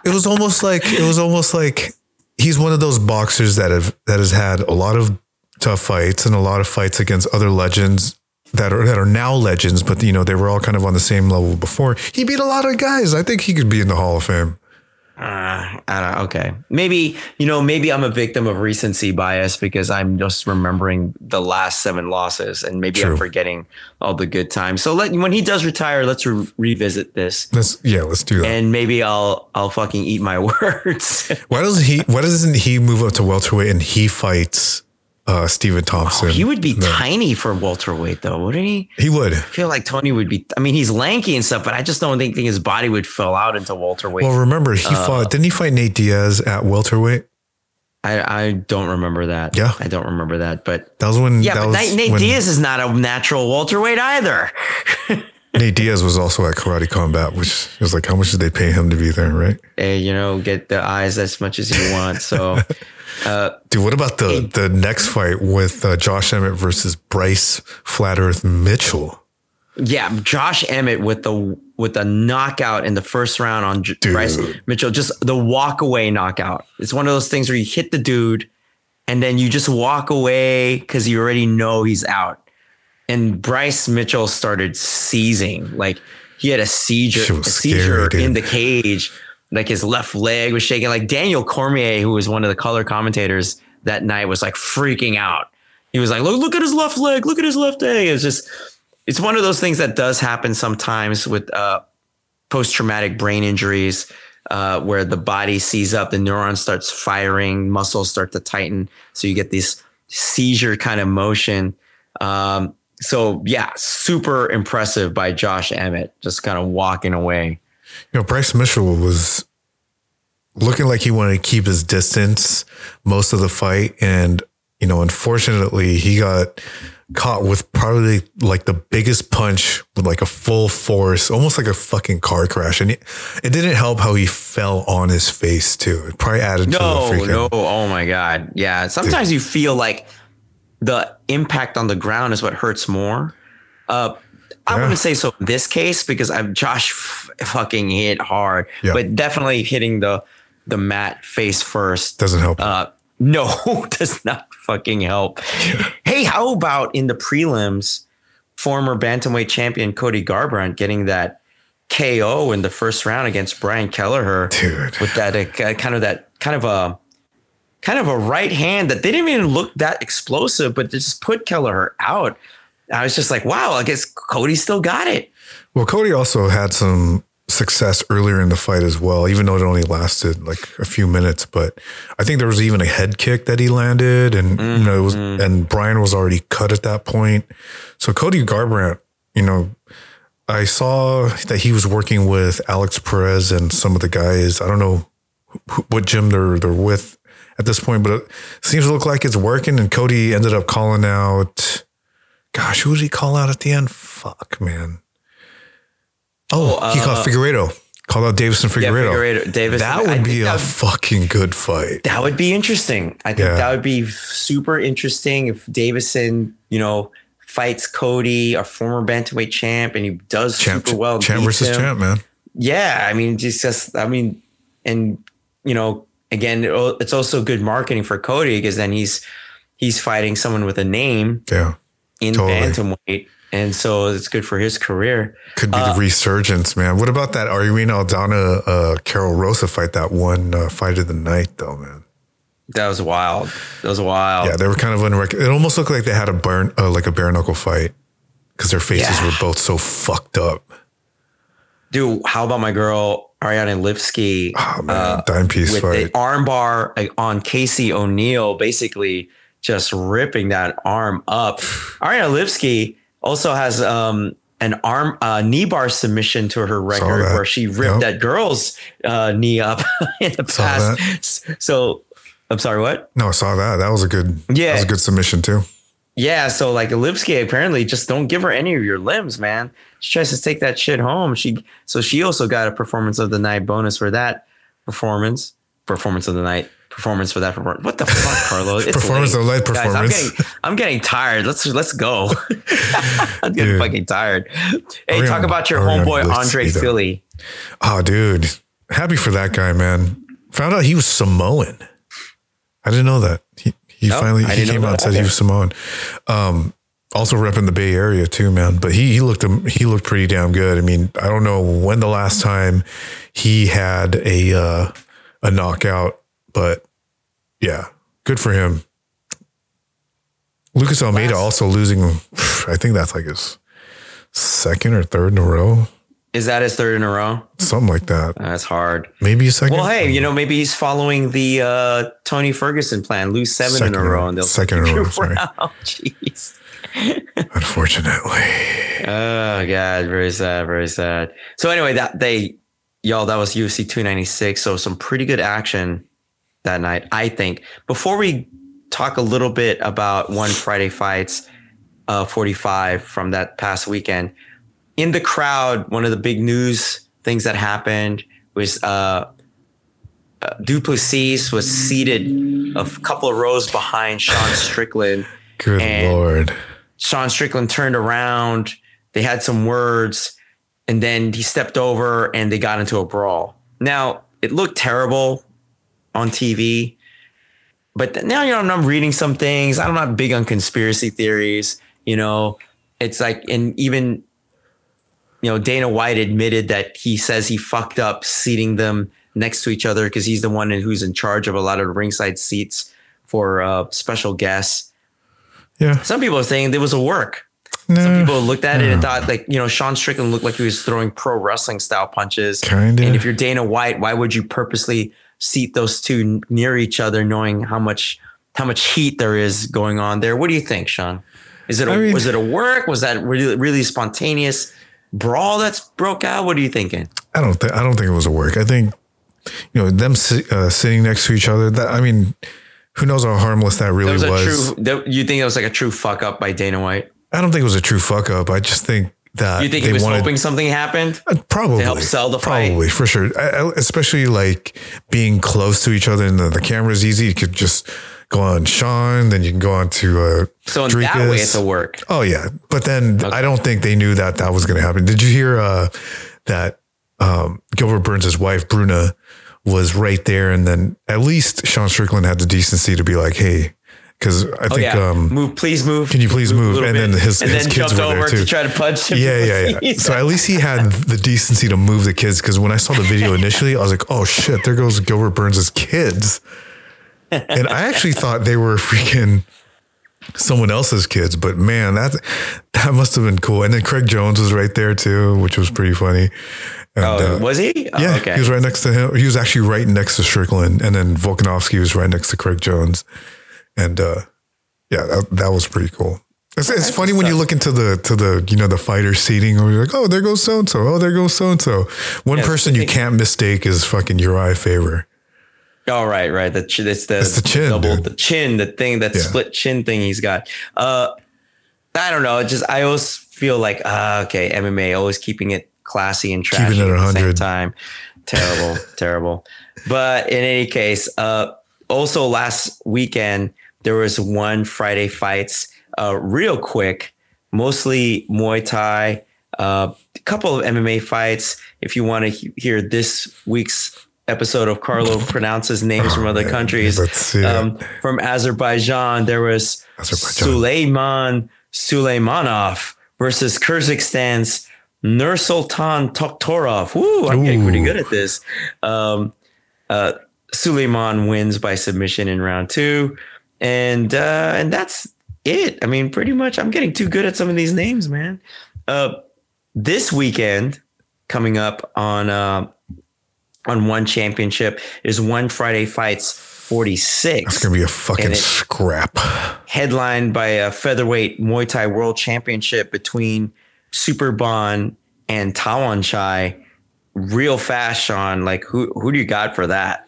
it was almost like it was almost like he's one of those boxers that have that has had a lot of tough fights and a lot of fights against other legends that are that are now legends, but you know they were all kind of on the same level before. He beat a lot of guys. I think he could be in the Hall of Fame. Uh, I don't, okay, maybe you know, maybe I'm a victim of recency bias because I'm just remembering the last seven losses, and maybe True. I'm forgetting all the good times. So let when he does retire, let's re- revisit this. Let's yeah, let's do that. And maybe I'll I'll fucking eat my [LAUGHS] words. why doesn't he? Why doesn't he move up to welterweight and he fights uh, Stephen Thompson. Oh, he would be no. tiny for welterweight, though, wouldn't he? He would. I feel like Tony would be. I mean, he's lanky and stuff, but I just don't think, think his body would fill out into welterweight. Well, remember he uh, fought. Didn't he fight Nate Diaz at welterweight? I, I don't remember that. Yeah, I don't remember that. But that was when. Yeah, but Nate, Nate when, Diaz is not a natural welterweight either. [LAUGHS] Nate Diaz was also at Karate Combat, which is like, how much did they pay him to be there, right? Hey, you know, get the eyes as much as you want. So [LAUGHS] Uh, Dude, what about the the next fight with uh, Josh Emmett versus Bryce Flat Earth Mitchell? Yeah, Josh Emmett with the with the knockout in the first round on J- Bryce Mitchell, just the walk away knockout. It's one of those things where you hit the dude and then you just walk away because you already know he's out. And Bryce Mitchell started seizing, like he had a seizure, a seizure scary, in the cage like his left leg was shaking. Like Daniel Cormier, who was one of the color commentators that night, was like freaking out. He was like, "Look, look at his left leg. Look at his left leg." It's just, it's one of those things that does happen sometimes with uh, post-traumatic brain injuries, uh, where the body sees up, the neuron starts firing, muscles start to tighten, so you get this seizure kind of motion. Um, so yeah, super impressive by Josh Emmett, just kind of walking away. You know, Bryce Mitchell was looking like he wanted to keep his distance most of the fight. And, you know, unfortunately, he got caught with probably like the biggest punch with like a full force, almost like a fucking car crash. And it, it didn't help how he fell on his face too. It probably added no, to the freaking. No, oh my God. Yeah. Sometimes Dude. you feel like the impact on the ground is what hurts more. Uh, I yeah. wouldn't say so in this case because I'm Josh f- fucking hit hard, yeah. but definitely hitting the the mat face first doesn't help. Uh, no, [LAUGHS] does not fucking help. Yeah. [LAUGHS] Hey, how about in the prelims, former bantamweight champion Cody Garbrandt getting that KO in the first round against Brian Kelleher, Dude. with that uh, kind of that kind of a kind of a right hand that they didn't even look that explosive, but they just put Kelleher out. I was just like, wow, I guess Cody still got it. Well, Cody also had some success earlier in the fight as well, even though it only lasted like a few minutes. But I think there was even a head kick that he landed, and mm-hmm. you know, it was and Brian was already cut at that point. So Cody Garbrandt, you know, I saw that he was working with Alex Perez and some of the guys. I don't know what gym they're they're with at this point, but it seems to look like it's working. And Cody ended up calling out. Gosh, who did he call out at the end? Fuck, man. Oh, uh, he called uh, Figueiredo. Called out Deiveson Figueiredo. Yeah, Figueiredo. Davis. That would be a would, fucking good fight. That would be interesting. I think yeah. that would be super interesting if Deiveson, you know, fights Cody, a former bantamweight champ, and he does champ, super well. Champ versus him. champ, man. Yeah, I mean, just, just I mean, and you know, again, it's also good marketing for Cody because then he's he's fighting someone with a name. Yeah. In totally. bantamweight. And so it's good for his career. Could be uh, the resurgence, man. What about that Irene Aldana, uh, Karol Rosa fight? That one uh, fight of the night, though, man. That was wild. That was wild. Yeah, they were kind of unrec- It almost looked like they had a burn, uh, like a bare knuckle fight, because their faces yeah. were both so fucked up. Dude, how about my girl Ariane Lipski? Oh man, uh, dime piece with fight. the armbar on Casey O'Neill, basically just ripping that arm up. Ariane Lipski also has um, an arm uh, knee bar submission to her record where she ripped yep. that girl's uh, knee up [LAUGHS] in the past. So I'm sorry, what? No, I saw that. That was a good. Yeah, that was a good submission too. Yeah, so like Lipski apparently just don't give her any of your limbs, man. She tries to take that shit home. She so she also got a performance of the night bonus for that performance. Performance of the night performance for that performance. What the fuck, Carlos? It's performance late. of late performance. Guys, I'm getting I'm getting tired. Let's let's go. [LAUGHS] I'm getting fucking tired. Hey, talk about your homeboy Andre Fili. Oh, dude, happy for that guy, man. Found out he was Samoan. I didn't know that. He he nope, finally he came out and said either. he was Samoan. Um, also repping the Bay Area too, man. But he he looked him. he looked pretty damn good. I mean, I don't know when the last time he had a uh, a knockout, but yeah, good for him. Lucas Almeida last, also losing. [SIGHS] I think that's like his second or third in a row. Is that his third in a row? Something like that. That's hard. Maybe a second. Well, hey, you know, maybe he's following the uh, Tony Ferguson plan: lose seven second, in a row, and they'll second in a row. Sorry. [LAUGHS] Jeez. [LAUGHS] Unfortunately. Oh God, very sad, very sad. So anyway, that they, y'all, that was UFC 296. So some pretty good action that night, I think. Before we talk a little bit about one [SIGHS] Friday fights, uh, 45 from that past weekend in the crowd, one of the big news things that happened was uh, uh, Du was seated a couple of rows behind Sean [SIGHS] Strickland. Good lord! Sean Strickland turned around. They had some words, and then he stepped over, and they got into a brawl. Now it looked terrible on TV, but now you know I'm reading some things. I'm not big on conspiracy theories. You know, it's like, and even you know, Dana White admitted that he says he fucked up seating them next to each other because he's the one who's in charge of a lot of the ringside seats for uh, special guests. Yeah. Some people are saying there was a work. No, Some people looked at no. it and thought like, you know, Sean Strickland looked like he was throwing pro wrestling style punches. Kinda. And if you're Dana White, why would you purposely seat those two near each other, knowing how much how much heat there is going on there? What do you think, Sean? Is it a, mean, was it a work? Was that really really spontaneous? brawl that's broke out? What are you thinking? I don't think I don't think it was a work. I think you know them uh, sitting next to each other. That I mean, who knows how harmless that really that was? was. True, that, you think it was like a true fuck up by Dana White? I don't think it was a true fuck up. I just think that you think he was wanted, hoping something happened. Uh, probably to help sell the fight. Probably for sure. Especially like being close to each other and the, the camera's easy. You could just go on Sean, then you can go on to uh, so in Dricus. that way it's a work. Oh yeah, but then okay. I don't think they knew that that was going to happen. Did you hear uh, that um, Gilbert Burns' wife Bruna was right there, and then at least Sean Strickland had the decency to be like, "Hey." Because I oh, think, yeah. um, move, please move. Can you please move? move? And then his, and his then kids were there too. to try to punch him. Yeah, yeah, yeah. [LAUGHS] so at least he had the decency to move the kids. Because when I saw the video initially, I was like, "Oh shit, there goes Gilbert Burns' kids." and I actually thought they were freaking someone else's kids, but man, that that must have been cool. And then Craig Jones was right there too, which was pretty funny. And, oh, uh, was he? Oh, yeah, okay. he was right next to him. He was actually right next to Strickland, and then Volkanovski was right next to Craig Jones, and uh, yeah, that, that was pretty cool. It's, it's funny when you look into the to the you know the fighter seating, or you're like, oh, there goes so and so. Oh, there goes so and so. One Yeah, person you can't mistake is fucking Urijah Faber. Oh right, right. The ch- it's the, It's the chin, double dude. the chin, the thing that Yeah. split chin thing he's got. Uh, I don't know. Just I always feel like ah, okay, MMA always keeping it classy and trashy it at the same time. Terrible, [LAUGHS] terrible. But in any case, uh, also last weekend there was one Friday fights. Uh, real quick, mostly Muay Thai. Uh, a couple of MMA fights. If you want to he- hear this week's episode of Carlo [LAUGHS] pronounces names from other man, countries, let's see it. um, from Azerbaijan, there was Azerbaijan. Suleiman Suleimanov versus Kyrgyzstan's Nursultan Toktorov. Woo, I'm getting pretty good at this. Um, uh, Suleiman wins by submission in round two, and uh, and that's it. I mean, pretty much, I'm getting too good at some of these names, man. Uh, this weekend, coming up on uh, on one championship is one Friday fights 46 It's gonna be a fucking scrap. headlined by a featherweight Muay Thai World Championship between Superbon and Tawanchai. Real fast, Sean. Like who who do you got for that?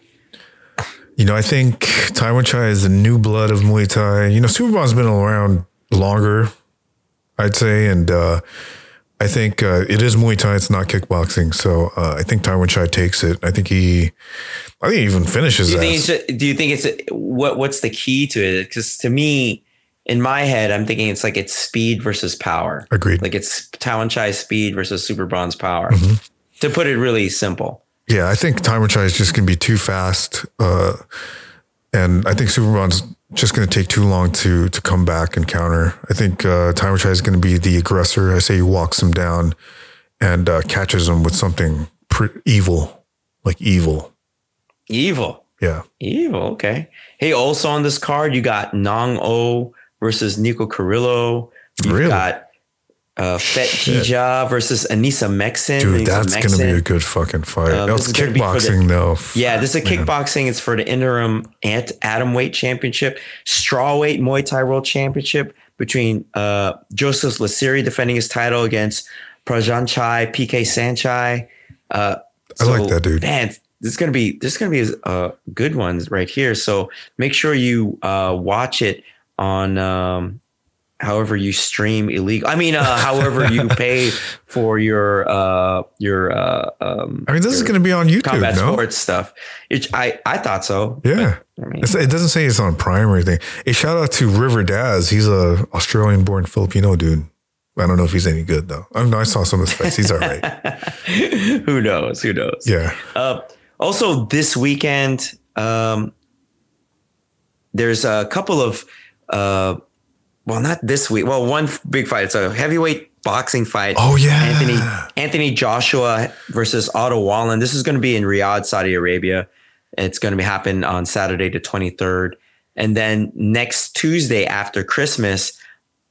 You know, I think Tawanchai is the new blood of Muay Thai. You know, Superbon's been around longer, I'd say, and uh, I think uh, it is Muay Thai. It's not kickboxing, so uh, I think Tawanchai takes it. I think he, I think he even finishes Do you think it's do you think it's what what's the key to it? Because to me, in my head, I'm thinking it's like it's speed versus power. Agreed. Like it's Tawanchai's speed versus Superbon's power. Mm-hmm. To put it really simple. Yeah, I think Tawanchai is just going to be too fast, uh, and I think Superbon's just going to take too long to to come back and counter. I think uh, Tawanchai is going to be the aggressor. I say he walks him down and uh, catches him with something pre- evil, like evil. Evil. Yeah, Evil. Okay. Hey, also on this card, you got Nong O versus Nico Carrillo. You've Really? got uh, Fet Shit. Tija versus Anissa Meksen. dude, Anissa that's going to be a good fucking fight. Uh, That's is gonna be for the- kickboxing, though. Yeah, this is a Man. kickboxing. It's for the interim ant atom weight championship, strawweight Muay Thai World Championship between uh, Joseph Lasiri defending his title against Prajanchai, PK Saenchai. Uh, I like that dude. Man, this is gonna be this is gonna be uh, good ones right here. So make sure you uh, watch it on. Um, However you stream illegal, I mean, uh, however you [LAUGHS] pay for your uh, your uh, um, I mean, this is going to be on YouTube, combat no? sports stuff. It, I I thought so. Yeah. I mean, it doesn't say it's on Prime or anything. A shout out to River Daz. He's a Australian born Filipino dude. I don't know if he's any good though. I, know, I saw some of his fights. He's all right. [LAUGHS] who knows? Who knows? Yeah. Uh, also, this weekend, um, there's a couple of, uh, well, not this week. Well, one big fight. It's a heavyweight boxing fight. Oh yeah. Anthony Anthony Joshua versus Otto Wallin. This is going to be in Riyadh, Saudi Arabia. It's going to be happen on Saturday the 23rd. And then next Tuesday after Christmas,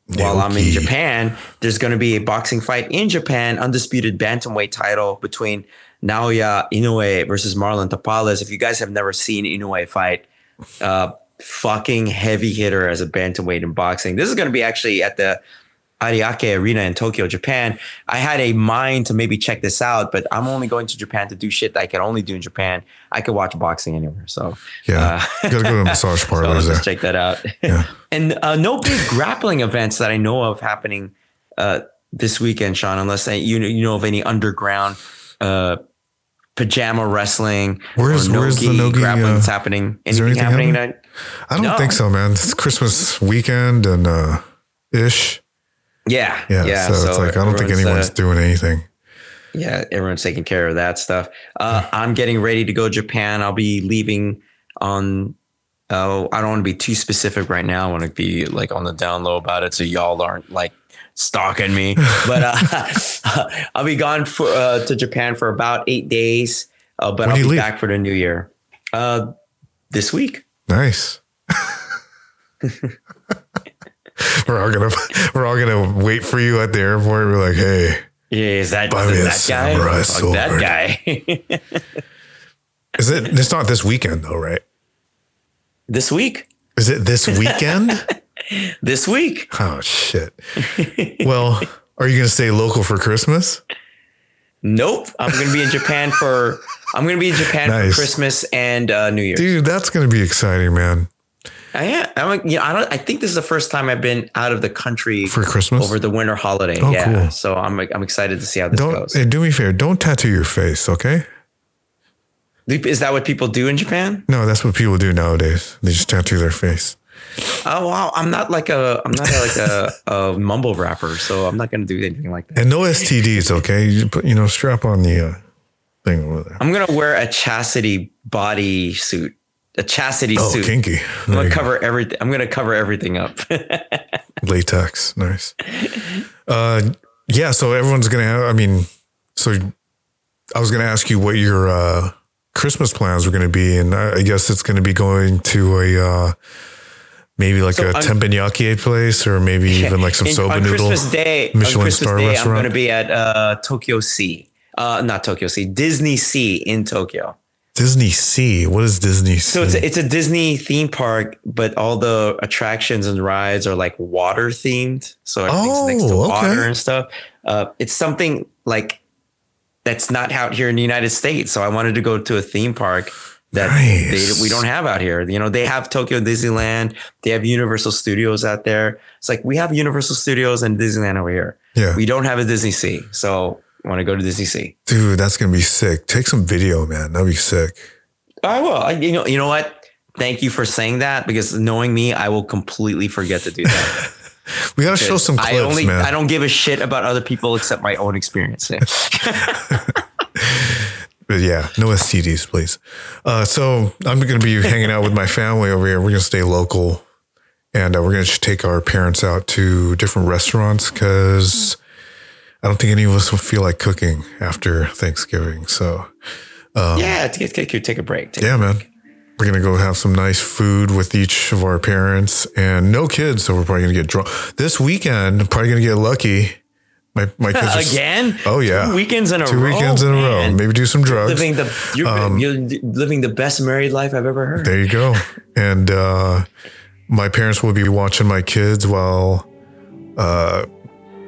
while I'm in Japan, there's going to be a boxing fight in Japan, undisputed bantamweight title between Naoya Inoue versus Marlon Tapales. If you guys have never seen Inoue fight, uh, fucking heavy hitter as a bantamweight in boxing. This is going to be actually at the Ariake Arena in Tokyo, Japan. I had a mind to maybe check this out, but I'm only going to Japan to do shit that I can only do in Japan. I could watch boxing anywhere. So Yeah. uh, gotta go to the massage [LAUGHS] so parlors there. just check that out. Yeah. [LAUGHS] and uh, no big grappling events that I know of happening uh, this weekend, Sean, unless I, you know, you know of any underground uh, pajama wrestling. Where's- or where's the nogi, grappling uh, that's happening? is there Anything anything happening? happening? I don't No. think so, man. It's Christmas weekend and uh ish. yeah, Yeah. yeah. so, it's like I don't think everyone's, uh, anyone's doing anything. yeah, everyone's taking care of that stuff. Uh, [SIGHS] I'm getting ready to go to Japan. I'll be leaving on. Oh, I don't want to be too specific right now. I want to be like on the down low about it, so y'all aren't like stalking me. [LAUGHS] But uh, [LAUGHS] I'll be gone for uh, to Japan for about eight days. Uh, but When I'll be leave? back for the new year. Uh, this week. Nice. we're all gonna we're all gonna wait for you at the airport. We're like, hey, Yeah, is that, a that guy? Fuck that guy. Is it? It's not this weekend though, right? this week. Is it this weekend? [LAUGHS] This week. oh shit. Well, are you gonna stay local for Christmas? Nope. I'm gonna be in Japan for. I'm gonna be in Japan Nice. for Christmas and uh, New Year's. Dude, that's gonna be exciting, man. I am. I'm, like, you know, I don't. I think this is the first time I've been out of the country For Christmas? over the winter holiday. Oh, yeah. cool. So I'm. like, I'm excited to see how this Don't goes. hey, do me a favor. Don't tattoo your face, okay? Is that what people do in Japan? No, that's what people do nowadays. They just tattoo their face. Oh wow, I'm not like a. I'm not like a, [LAUGHS] a mumble rapper, so I'm not gonna do anything like that. And no STDs, okay? You put, you know, strap on the uh, thing over there. I'm gonna wear a chastity body suit. A chastity Oh, suit. kinky. I'm There gonna you go. cover everything. I'm gonna cover everything up. [LAUGHS] Latex, nice. Uh, yeah. So everyone's gonna have. I mean, so I was gonna ask you what your uh, Christmas plans were gonna be, and I, I guess it's gonna be going to a uh, maybe like So a on- teppanyaki place, or maybe [LAUGHS] even like some soba on noodle. Christmas Day, Michelin on Christmas star Day, restaurant. I'm going to be at uh, Tokyo Sea. Uh, not Tokyo Sea, Disney Sea in Tokyo. Disney Sea. What is Disney Sea? So it's a, it's a Disney theme park, but all the attractions and rides are like water themed. So everything's next to Oh, okay. water and stuff. Uh, it's something like that's not out here in the United States. So I wanted to go to a theme park that Nice. they, we don't have out here. You know, they have Tokyo Disneyland, they have Universal Studios out there. It's like we have Universal Studios and Disneyland over here. yeah, We don't have a Disney Sea. So want to go to Disney Sea. dude, that's gonna be sick. Take some video, man. That'd be sick. I will. I, you know, you know what? Thank you for saying that because knowing me, I will completely forget to do that. [LAUGHS] We gotta show some clips, I only man. I don't give a shit about other people except my own experience. [LAUGHS] But yeah, no STDs, please. Uh, so I'm going to be hanging out with my family over here. We're going to stay local, and uh, we're going to take our parents out to different restaurants because I don't think any of us will feel like cooking after Thanksgiving. So yeah, take, take, take, a break. Take- yeah, man, we're going to go have some nice food with each of our parents, and no kids, so we're probably going to get drunk this weekend. Probably going to get lucky. My my kids are Again? Oh yeah, Two weekends in a two row. weekends in a row. man. Maybe do some drugs. Living the you're, Um, you're living the best married life I've ever heard. There you go. And uh, my parents will be watching my kids while uh,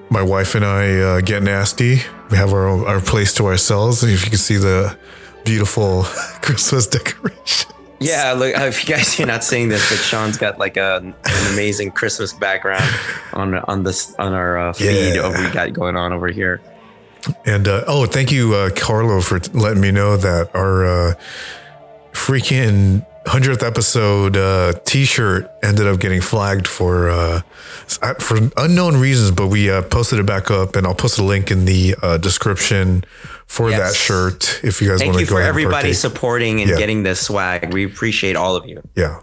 my wife and I uh, get nasty. We have our our place to ourselves. If you can see the beautiful [LAUGHS] Christmas decoration. Yeah, look, if you guys [LAUGHS] are not seeing this, but Sean's got like a, an amazing Christmas background on on this on our uh, feed Yeah. over we got going on over here. And uh, oh, thank you, uh, Carlo, for letting me know that our uh, freaking hundredth episode uh, T-shirt ended up getting flagged for uh, for unknown reasons. But we uh, posted it back up, and I'll post a link in the uh, description for Yes. that shirt if you guys Thank want you to go for ahead and everybody partake. supporting and Yeah. getting this swag. We appreciate all of you. Yeah.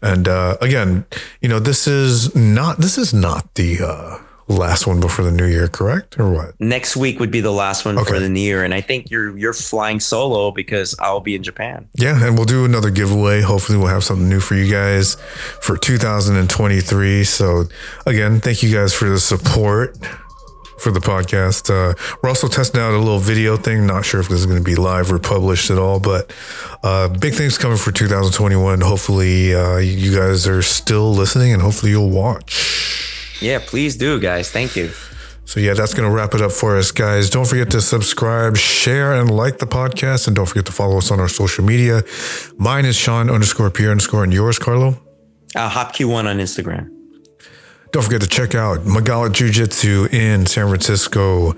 And uh, again, you know, this is not this is not the uh, last one before the new year, correct? Or what? Next week would be the last one Okay. for the new year, and I think you're you're flying solo because I'll be in Japan. Yeah, and we'll do another giveaway. Hopefully, we'll have something new for you guys for 2023. So, again, thank you guys for the support for the podcast. Uh, we're also testing out a little video thing. Not sure if this is going to be live or published at all, but uh, big things coming for 2021. Hopefully, uh, you guys are still listening, and hopefully, you'll watch. Yeah, please do, guys. Thank you. So yeah, that's going to wrap it up for us, guys. Don't forget to subscribe, share, and like the podcast. And don't forget to follow us on our social media. Mine is Sean underscore Pierre underscore and yours, Carlo. Uh, hapki1 on Instagram. Don't forget to check out Magala Jiu Jitsu in San Francisco,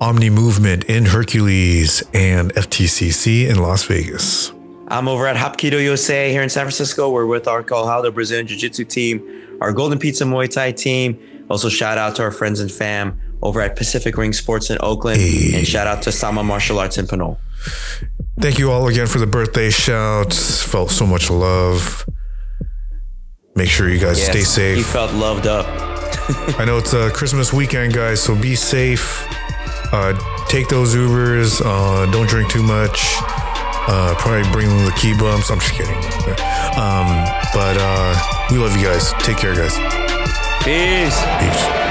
Omni Movement in Hercules, and FTCC in Las Vegas. I'm over at Hapkido USA here in San Francisco. We're with our Colorado Brazilian Jiu Jitsu team, our Golden Pizza Muay Thai team. Also, shout out to our friends and fam over at Pacific Ring Sports in Oakland, and shout out to Sama Martial Arts in Pinole. Thank you all again for the birthday shouts. Felt so much love. Make sure you guys stay He safe. felt loved up. [LAUGHS] I know it's a Christmas weekend, guys, so be safe. Uh, take those Ubers. Uh, don't drink too much. Uh, probably bring the key bumps. I'm just kidding. [LAUGHS] Um, but uh, we love you guys. Take care, guys. Peace. Peace.